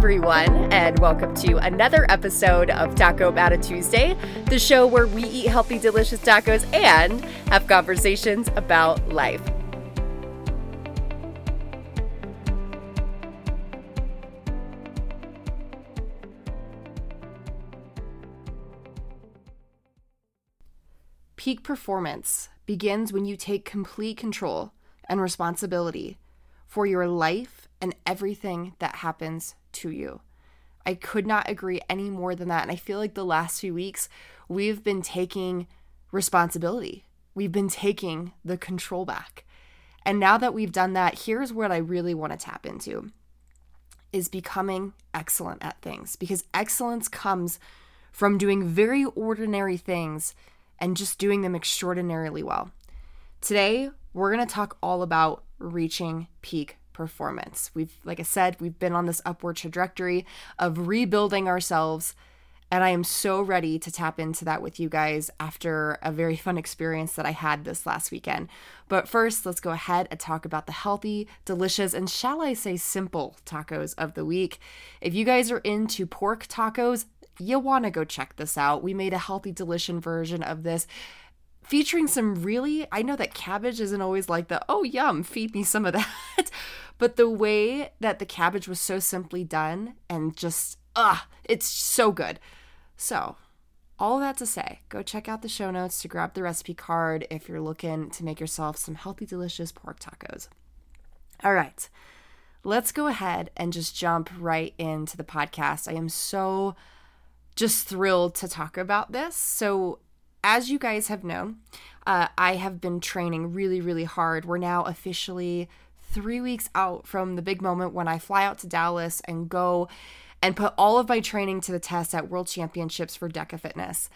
everyone, and welcome to another episode of Taco Betta Tuesday, the show where we eat healthy, delicious tacos and have conversations about life. Peak performance begins when you take complete control and responsibility for your life and everything that happens to you. I could not agree any more than that. And I feel like the last few weeks, we've been taking responsibility, we've been taking the control back. And now that we've done that, here's what I really want to tap into is becoming excellent at things because excellence comes from doing very ordinary things and just doing them extraordinarily well. Today, we're going to talk all about reaching peak performance. We've, like I said, we've been on this upward trajectory of rebuilding ourselves. And I am so ready to tap into that with you guys after a very fun experience that I had this last weekend. But first, let's go ahead and talk about the healthy, delicious, and shall I say simple tacos of the week. If you guys are into pork tacos, you want to go check this out. We made a healthy, delicious version of this featuring some really, I know that cabbage isn't always like the, oh, yum, feed me some of that. But the way that the cabbage was so simply done and just, ah, it's so good. So, all that to say, go check out the show notes to grab the recipe card if you're looking to make yourself some healthy, delicious pork tacos. All right, let's go ahead and just jump right into the podcast. I am so just thrilled to talk about this. So, as you guys have known, uh, I have been training really, really hard. We're now officially three weeks out from the big moment when I fly out to Dallas and go and put all of my training to the test at World Championships for DEKA Fitness.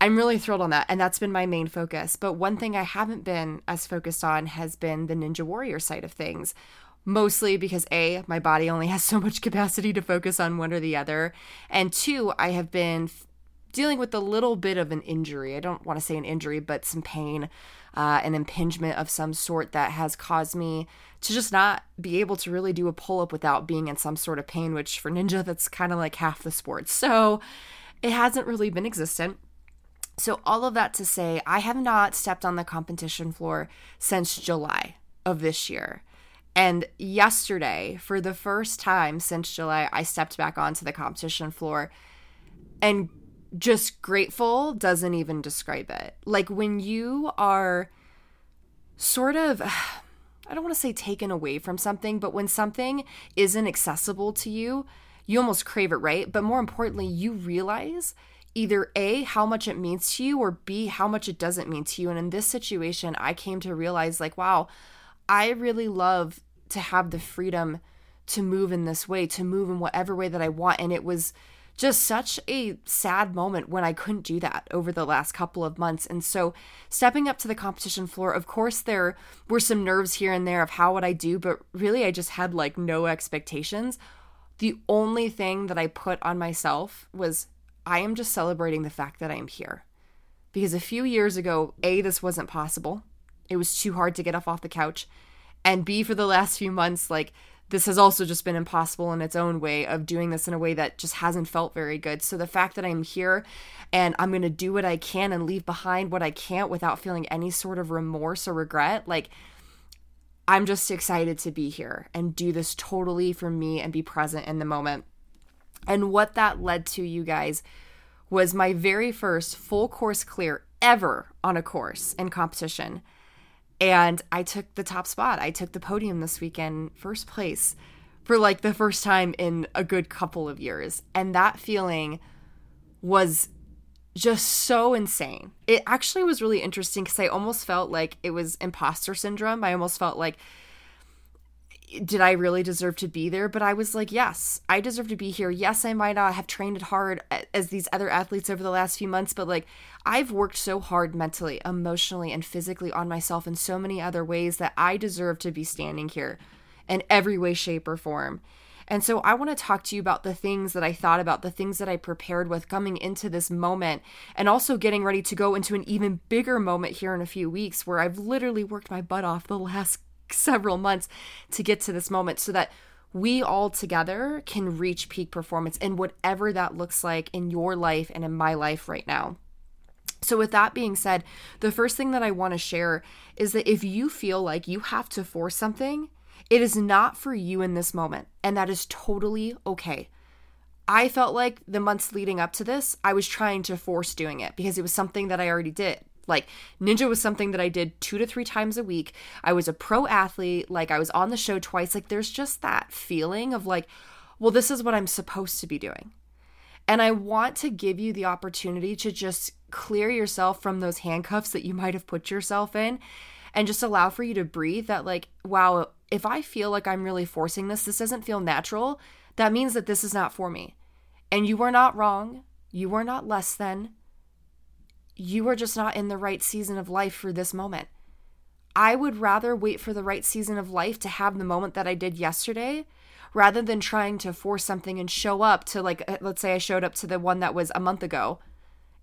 I'm really thrilled on that, and that's been my main focus. But one thing I haven't been as focused on has been the Ninja Warrior side of things. Mostly because A, my body only has so much capacity to focus on one or the other. And two, I have been dealing with a little bit of an injury. I don't want to say an injury, but some pain, uh, an impingement of some sort that has caused me to just not be able to really do a pull up without being in some sort of pain, which for ninja, that's kind of like half the sport. So it hasn't really been existent. So, all of that to say, I have not stepped on the competition floor since July of this year. And yesterday, for the first time since July, I stepped back onto the competition floor. And just grateful doesn't even describe it. Like when you are sort of, I don't want to say taken away from something, but when something isn't accessible to you, you almost crave it, right? But more importantly, you realize either A, how much it means to you, or B, how much it doesn't mean to you. And in this situation, I came to realize, like, wow, I really love to have the freedom to move in this way, to move in whatever way that I want. And it was, just such a sad moment when I couldn't do that over the last couple of months. And so, stepping up to the competition floor, of course, there were some nerves here and there of how would I do, but really, I just had like no expectations. The only thing that I put on myself was I am just celebrating the fact that I am here. Because a few years ago, A, this wasn't possible. It was too hard to get off off the couch. And B, for the last few months, like this has also just been impossible in its own way of doing this in a way that just hasn't felt very good. So the fact that I'm here and I'm going to do what I can and leave behind what I can't without feeling any sort of remorse or regret, like I'm just excited to be here and do this totally for me and be present in the moment. And what that led to, you guys, was my very first full course clear ever on a course in competition. And I took the top spot. I took the podium this weekend, first place, for like the first time in a good couple of years. And that feeling was just so insane. It actually was really interesting because I almost felt like it was imposter syndrome. I almost felt like did I really deserve to be there? But I was like, yes, I deserve to be here. Yes, I might not have trained hard as these other athletes over the last few months, but like I've worked so hard mentally, emotionally, and physically on myself in so many other ways that I deserve to be standing here in every way, shape, or form. And so I want to talk to you about the things that I thought about, the things that I prepared with coming into this moment, and also getting ready to go into an even bigger moment here in a few weeks where I've literally worked my butt off the last several months to get to this moment so that we all together can reach peak performance in whatever that looks like in your life and in my life right now. So, with that being said, the first thing that I want to share is that if you feel like you have to force something, it is not for you in this moment, and that is totally okay. I felt like the months leading up to this, I was trying to force doing it because it was something that I already did. Like ninja was something that I did 2 to 3 times a week. I was a pro athlete, like I was on the show twice. Like there's just that feeling of like, well, this is what I'm supposed to be doing. And I want to give you the opportunity to just clear yourself from those handcuffs that you might have put yourself in and just allow for you to breathe that like, wow, if I feel like I'm really forcing this, this doesn't feel natural, that means that this is not for me. And you are not wrong. You are not less than you are just not in the right season of life for this moment. I would rather wait for the right season of life to have the moment that I did yesterday rather than trying to force something and show up to like uh, let's say I showed up to the one that was a month ago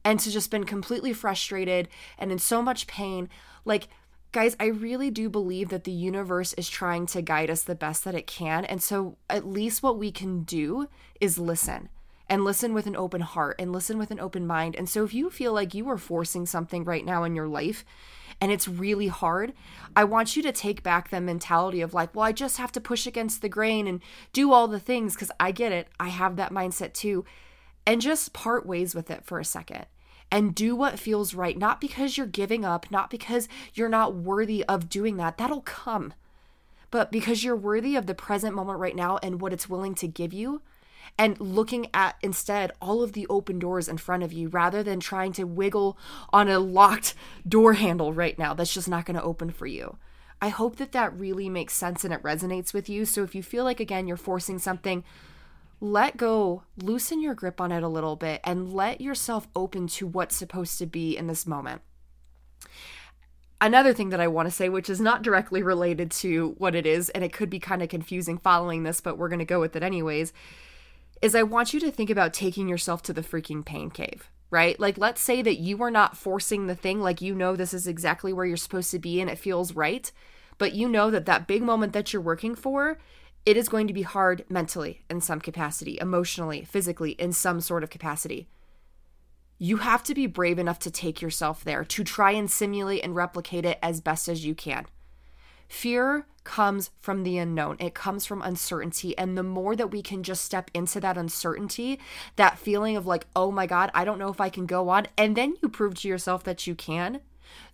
and to just been completely frustrated and in so much pain like guys I really do believe that the universe is trying to guide us the best that it can and so at least what we can do is listen and listen with an open heart and listen with an open mind. And so if you feel like you are forcing something right now in your life and it's really hard, I want you to take back the mentality of like, well, I just have to push against the grain and do all the things because I get it. I have that mindset too. And just part ways with it for a second and do what feels right, not because you're giving up, not because you're not worthy of doing that. That'll come. But because you're worthy of the present moment right now and what it's willing to give you, and looking at instead all of the open doors in front of you rather than trying to wiggle on a locked door handle right now that's just not going to open for you. I hope that that really makes sense and it resonates with you. So if you feel like, again, you're forcing something, let go, loosen your grip on it a little bit, and let yourself open to what's supposed to be in this moment. Another thing that I want to say, which is not directly related to what it is, and it could be kind of confusing following this, but we're going to go with it anyways, is I want you to think about taking yourself to the freaking pain cave, right? Like, let's say that you are not forcing the thing, like, you know, this is exactly where you're supposed to be and it feels right, but you know that that big moment that you're working for, it is going to be hard mentally in some capacity, emotionally, physically, in some sort of capacity. You have to be brave enough to take yourself there, to try and simulate and replicate it as best as you can. Fear comes from the unknown, it comes from uncertainty. And the more that we can just step into that uncertainty, that feeling of like, oh my God, I don't know if I can go on, and then you prove to yourself that you can,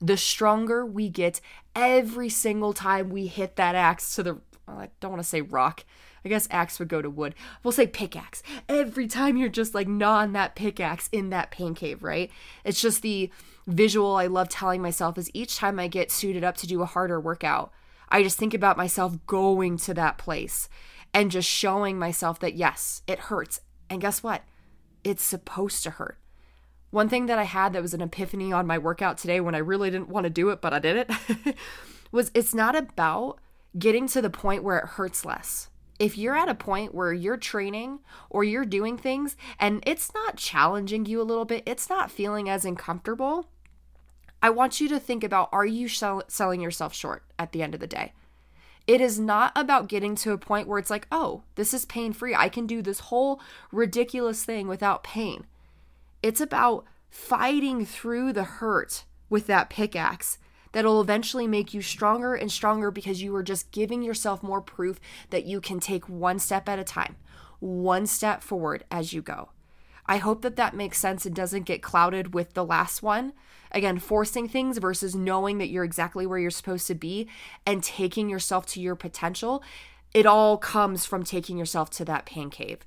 the stronger we get every single time we hit that axe to the, well, I don't want to say rock. I guess axe would go to wood. We'll say pickaxe. Every time you're just like gnawing that pickaxe in that pain cave, right? It's just the visual I love telling myself is each time I get suited up to do a harder workout, I just think about myself going to that place and just showing myself that yes, it hurts. And guess what? It's supposed to hurt. One thing that I had that was an epiphany on my workout today when I really didn't want to do it, but I did it, was it's not about getting to the point where it hurts less. If you're at a point where you're training or you're doing things and it's not challenging you a little bit, it's not feeling as uncomfortable, I want you to think about are you sell- selling yourself short at the end of the day? It is not about getting to a point where it's like, oh, this is pain free. I can do this whole ridiculous thing without pain. It's about fighting through the hurt with that pickaxe that'll eventually make you stronger and stronger because you are just giving yourself more proof that you can take one step at a time, one step forward as you go. I hope that that makes sense and doesn't get clouded with the last one Again, forcing things versus knowing that you're exactly where you're supposed to be and taking yourself to your potential. It all comes from taking yourself to that pain cave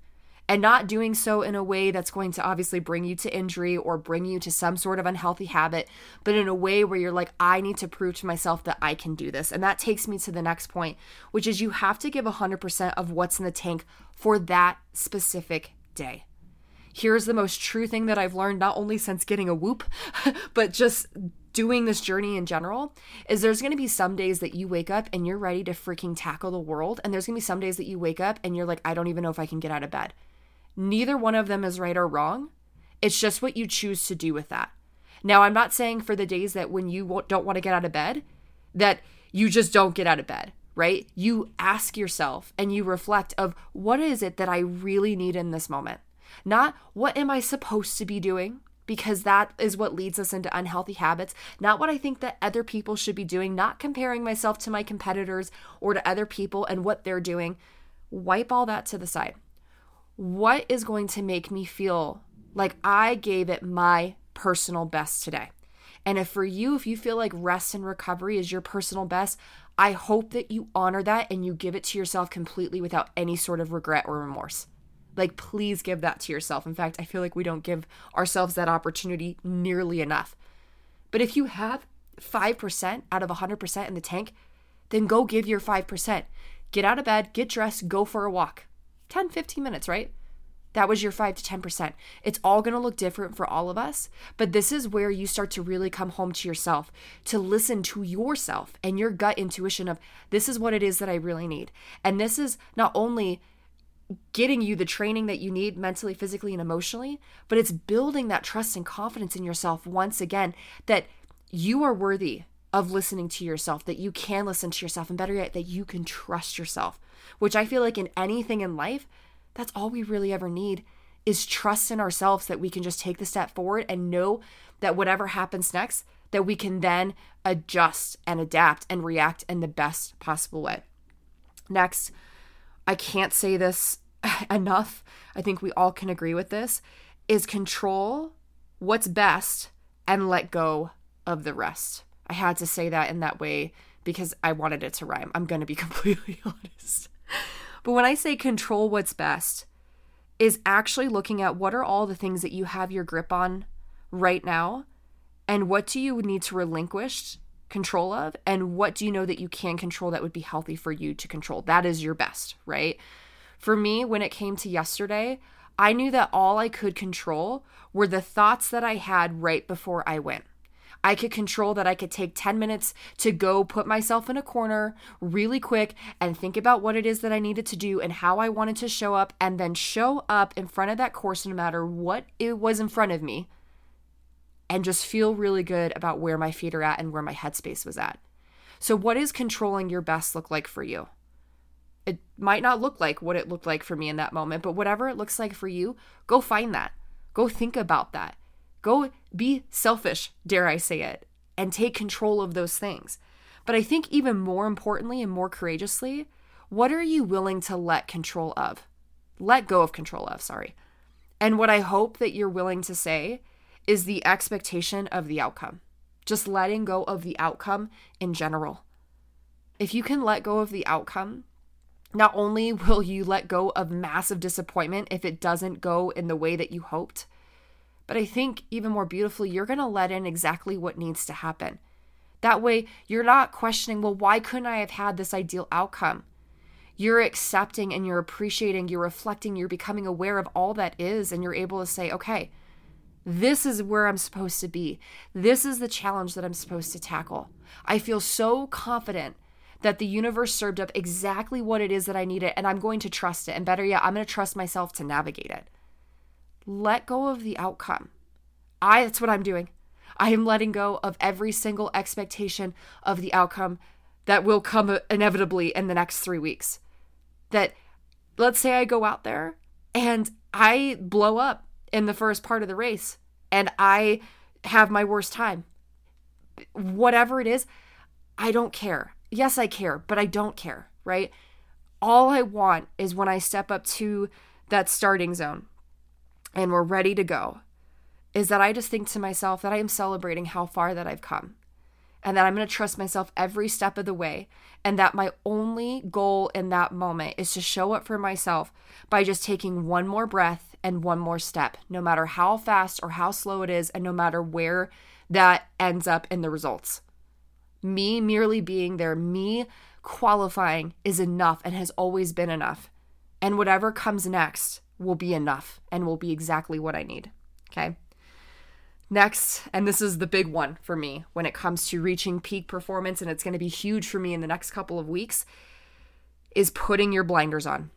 and not doing so in a way that's going to obviously bring you to injury or bring you to some sort of unhealthy habit, but in a way where you're like, I need to prove to myself that I can do this. And that takes me to the next point, which is you have to give 100% of what's in the tank for that specific day here's the most true thing that I've learned, not only since getting a whoop, but just doing this journey in general is there's going to be some days that you wake up and you're ready to freaking tackle the world and there's going to be some days that you wake up and you're like I don't even know if I can get out of bed. Neither one of them is right or wrong. It's just what you choose to do with that. Now, I'm not saying for the days that when you don't want to get out of bed that you just don't get out of bed, right? You ask yourself and you reflect of what is it that I really need in this moment? Not what am I supposed to be doing? Because that is what leads us into unhealthy habits. Not what I think that other people should be doing, not comparing myself to my competitors or to other people and what they're doing. Wipe all that to the side. What is going to make me feel like I gave it my personal best today? And if for you, if you feel like rest and recovery is your personal best, I hope that you honor that and you give it to yourself completely without any sort of regret or remorse. Like, please give that to yourself. In fact, I feel like we don't give ourselves that opportunity nearly enough. But if you have 5% out of 100% in the tank, then go give your 5%. Get out of bed, get dressed, go for a walk. 10, 15 minutes, right? That was your 5 to 10%. It's all going to look different for all of us, but this is where you start to really come home to yourself, to listen to yourself and your gut intuition of this is what it is that I really need. And this is not only getting you the training that you need mentally, physically, and emotionally, but it's building that trust and confidence in yourself once again that you are worthy of listening to yourself, that you can listen to yourself, and better yet, that you can trust yourself, which I feel like in anything in life, that's all we really ever need is trust in ourselves that we can just take the step forward and know that whatever happens next, that we can then adjust and adapt and react in the best possible way. Next, I can't say this enough. I think we all can agree with this is control what's best and let go of the rest. I had to say that in that way because I wanted it to rhyme. I'm going to be completely honest. But when I say control what's best, is actually looking at what are all the things that you have your grip on right now and what do you need to relinquish control of and what do you know that you can control that would be healthy for you to control? That is your best right? For me when it came to yesterday i knew that all i could control were the thoughts that i had right before i went. I could control that I could take 10 minutes to go put myself in a corner really quick and think about what it is that I needed to do and how I wanted to show up, and then show up in front of that course no matter what it was in front of me and just feel really good about where my feet are at and where my headspace was at. So, what is controlling your best look like for you? It might not look like what it looked like for me in that moment, but whatever it looks like for you, go find that. Go think about that. Go be selfish, dare I say it, and take control of those things. But I think even more importantly and more courageously, what are you willing to let control of? Let go of control of, sorry. And what I hope that you're willing to say is the expectation of the outcome. Just letting go of the outcome in general. If you can let go of the outcome, not only will you let go of massive disappointment if it doesn't go in the way that you hoped, but I think even more beautifully, you're going to let in exactly what needs to happen. That way, you're not questioning, well, why couldn't I have had this ideal outcome? You're accepting and you're appreciating, you're reflecting, you're becoming aware of all that is, and you're able to say, okay, this is where I'm supposed to be. This is the challenge that I'm supposed to tackle. I feel so confident that the universe served up exactly what it is that I needed, and I'm going to trust it. And better yet, I'm going to trust myself to navigate it. Let go of the outcome. I, that's what I'm doing. I am letting go of every single expectation of the outcome that will come inevitably in the next three weeks. That, let's say I go out there and I blow up in the first part of the race and I have my worst time. Whatever it is, I don't care. Yes, I care, but I don't care, right? All I want is when I step up to that starting zone and we're ready to go, is that I just think to myself that I am celebrating how far that I've come and that I'm going to trust myself every step of the way. And that my only goal in that moment is to show up for myself by just taking one more breath and one more step, no matter how fast or how slow it is, and no matter where that ends up in the results. Me merely being there, me qualifying is enough and has always been enough. And whatever comes next will be enough and will be exactly what I need. Okay. Next, and this is the big one for me when it comes to reaching peak performance, and it's going to be huge for me in the next couple of weeks, is putting your blinders on,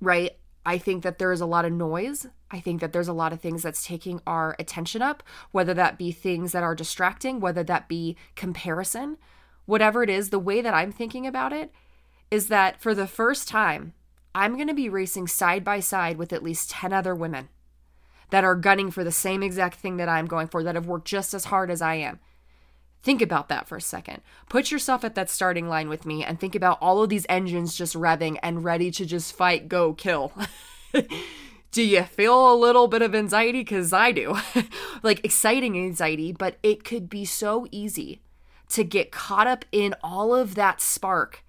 right? I think that there is a lot of noise. I think that there's a lot of things that's taking our attention up, whether that be things that are distracting, whether that be comparison, whatever it is, the way that I'm thinking about it is that for the first time, I'm going to be racing side by side with at least 10 other women that are gunning for the same exact thing that I'm going for, that have worked just as hard as I am. Think about that for a second. Put yourself at that starting line with me and think about all of these engines just revving and ready to just fight, go, kill. do you feel a little bit of anxiety? Because I do. like exciting anxiety, but it could be so easy to get caught up in all of that spark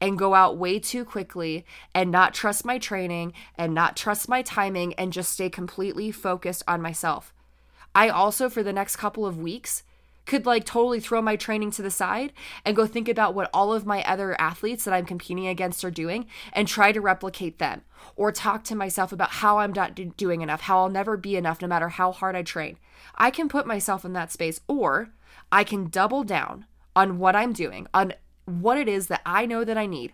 and go out way too quickly and not trust my training and not trust my timing and just stay completely focused on myself. I also, for the next couple of weeks, could like totally throw my training to the side and go think about what all of my other athletes that I'm competing against are doing and try to replicate them or talk to myself about how I'm not doing enough, how I'll never be enough no matter how hard I train. I can put myself in that space or I can double down on what I'm doing, on what it is that I know that I need,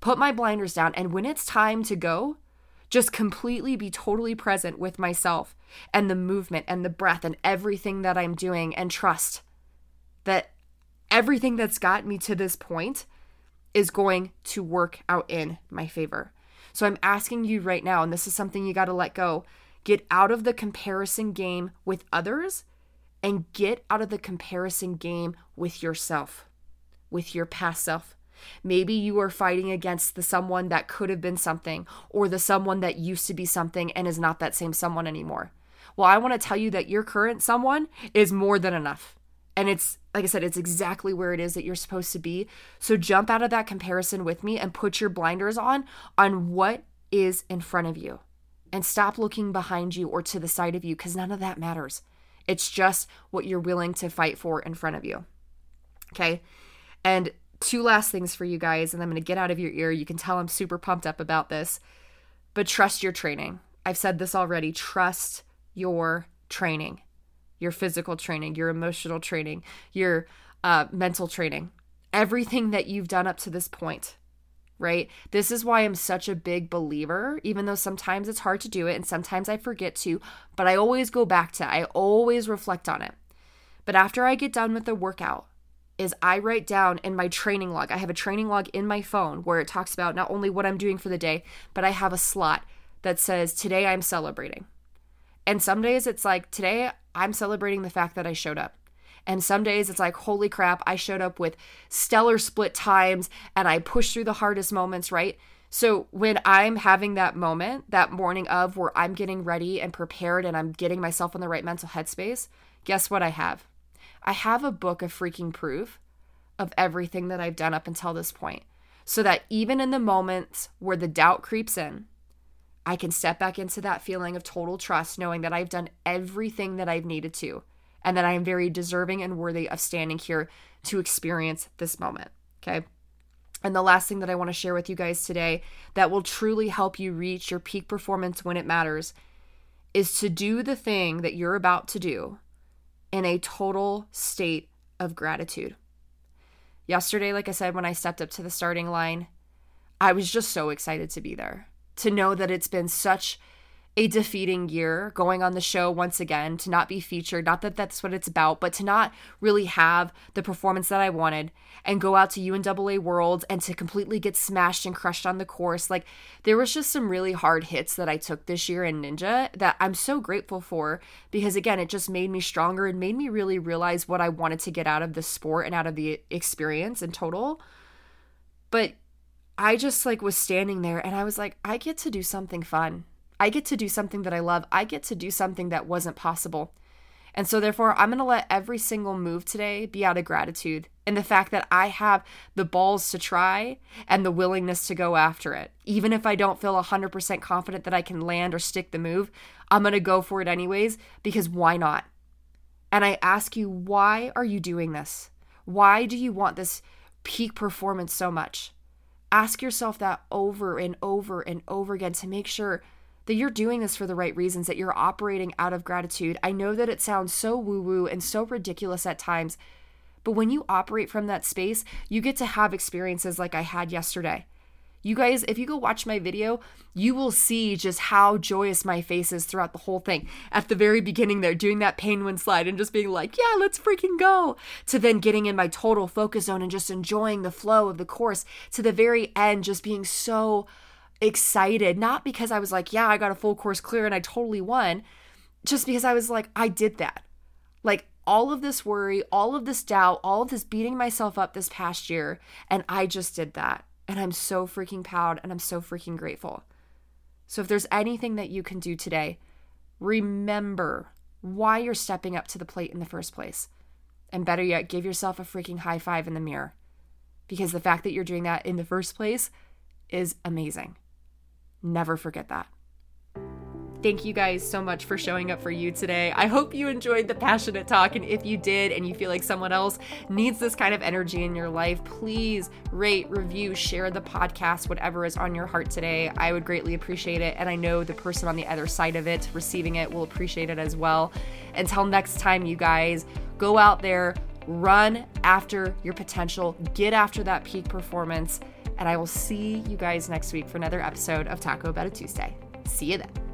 put my blinders down, and when it's time to go, just completely be totally present with myself and the movement and the breath and everything that I'm doing and trust that everything that's got me to this point is going to work out in my favor. So I'm asking you right now, and this is something you got to let go get out of the comparison game with others and get out of the comparison game with yourself with your past self. Maybe you are fighting against the someone that could have been something or the someone that used to be something and is not that same someone anymore. Well, I want to tell you that your current someone is more than enough. And it's, like I said, it's exactly where it is that you're supposed to be. So jump out of that comparison with me and put your blinders on on what is in front of you. And stop looking behind you or to the side of you because none of that matters. It's just what you're willing to fight for in front of you. Okay. And two last things for you guys, and I'm going to get out of your ear. You can tell I'm super pumped up about this, but trust your training. I've said this already. Trust your training, your physical training, your emotional training, your uh, mental training, everything that you've done up to this point, right? This is why I'm such a big believer, even though sometimes it's hard to do it and sometimes I forget to, but I always go back to. I always reflect on it. But after I get done with the workout, is I write down in my training log. I have a training log in my phone where it talks about not only what I'm doing for the day, but I have a slot that says, Today I'm celebrating. And some days it's like, Today I'm celebrating the fact that I showed up. And some days it's like, Holy crap, I showed up with stellar split times and I pushed through the hardest moments, right? So when I'm having that moment, that morning of where I'm getting ready and prepared and I'm getting myself in the right mental headspace, guess what I have? I have a book of freaking proof of everything that I've done up until this point. So that even in the moments where the doubt creeps in, I can step back into that feeling of total trust, knowing that I've done everything that I've needed to, and that I am very deserving and worthy of standing here to experience this moment. Okay. And the last thing that I want to share with you guys today that will truly help you reach your peak performance when it matters is to do the thing that you're about to do in a total state of gratitude. Yesterday, like I said, when I stepped up to the starting line, I was just so excited to be there, to know that it's been such a defeating year going on the show once again, to not be featured. Not that that's what it's about, but to not really have the performance that I wanted and go out to UNAA Worlds and to completely get smashed and crushed on the course. Like, there was just some really hard hits that I took this year in Ninja that I'm so grateful for because, again, it just made me stronger and made me really realize what I wanted to get out of the sport and out of the experience in total. But I just like was standing there and I was like, I get to do something fun. I get to do something that I love. I get to do something that wasn't possible. And so, therefore, I'm going to let every single move today be out of gratitude and the fact that I have the balls to try and the willingness to go after it. Even if I don't feel 100% confident that I can land or stick the move, I'm going to go for it anyways because why not? And I ask you, why are you doing this? Why do you want this peak performance so much? Ask yourself that over and over and over again to make sure that you're doing this for the right reasons, that you're operating out of gratitude. I know that it sounds so woo woo and so ridiculous at times, but when you operate from that space, you get to have experiences like I had yesterday. You guys, if you go watch my video, you will see just how joyous my face is throughout the whole thing. At the very beginning, there, doing that penguin slide and just being like, yeah, let's freaking go. To then getting in my total focus zone and just enjoying the flow of the course. To the very end, just being so excited. Not because I was like, yeah, I got a full course clear and I totally won, just because I was like, I did that. Like, all of this worry, all of this doubt, all of this beating myself up this past year, and I just did that. And I'm so freaking proud and I'm so freaking grateful. So if there's anything that you can do today, remember why you're stepping up to the plate in the first place. And better yet, give yourself a freaking high five in the mirror. Because the fact that you're doing that in the first place is amazing. Never forget that. Thank you guys so much for showing up for you today. I hope you enjoyed the passionate talk. And if you did, and you feel like someone else needs this kind of energy in your life, please rate, review, share the podcast, whatever is on your heart today. I would greatly appreciate it. And I know the person on the other side of it receiving it will appreciate it as well. Until next time, you guys, go out there, run after your potential, get after that peak performance. And I will see you guys next week for another episode of Taco Betta Tuesday. See you then.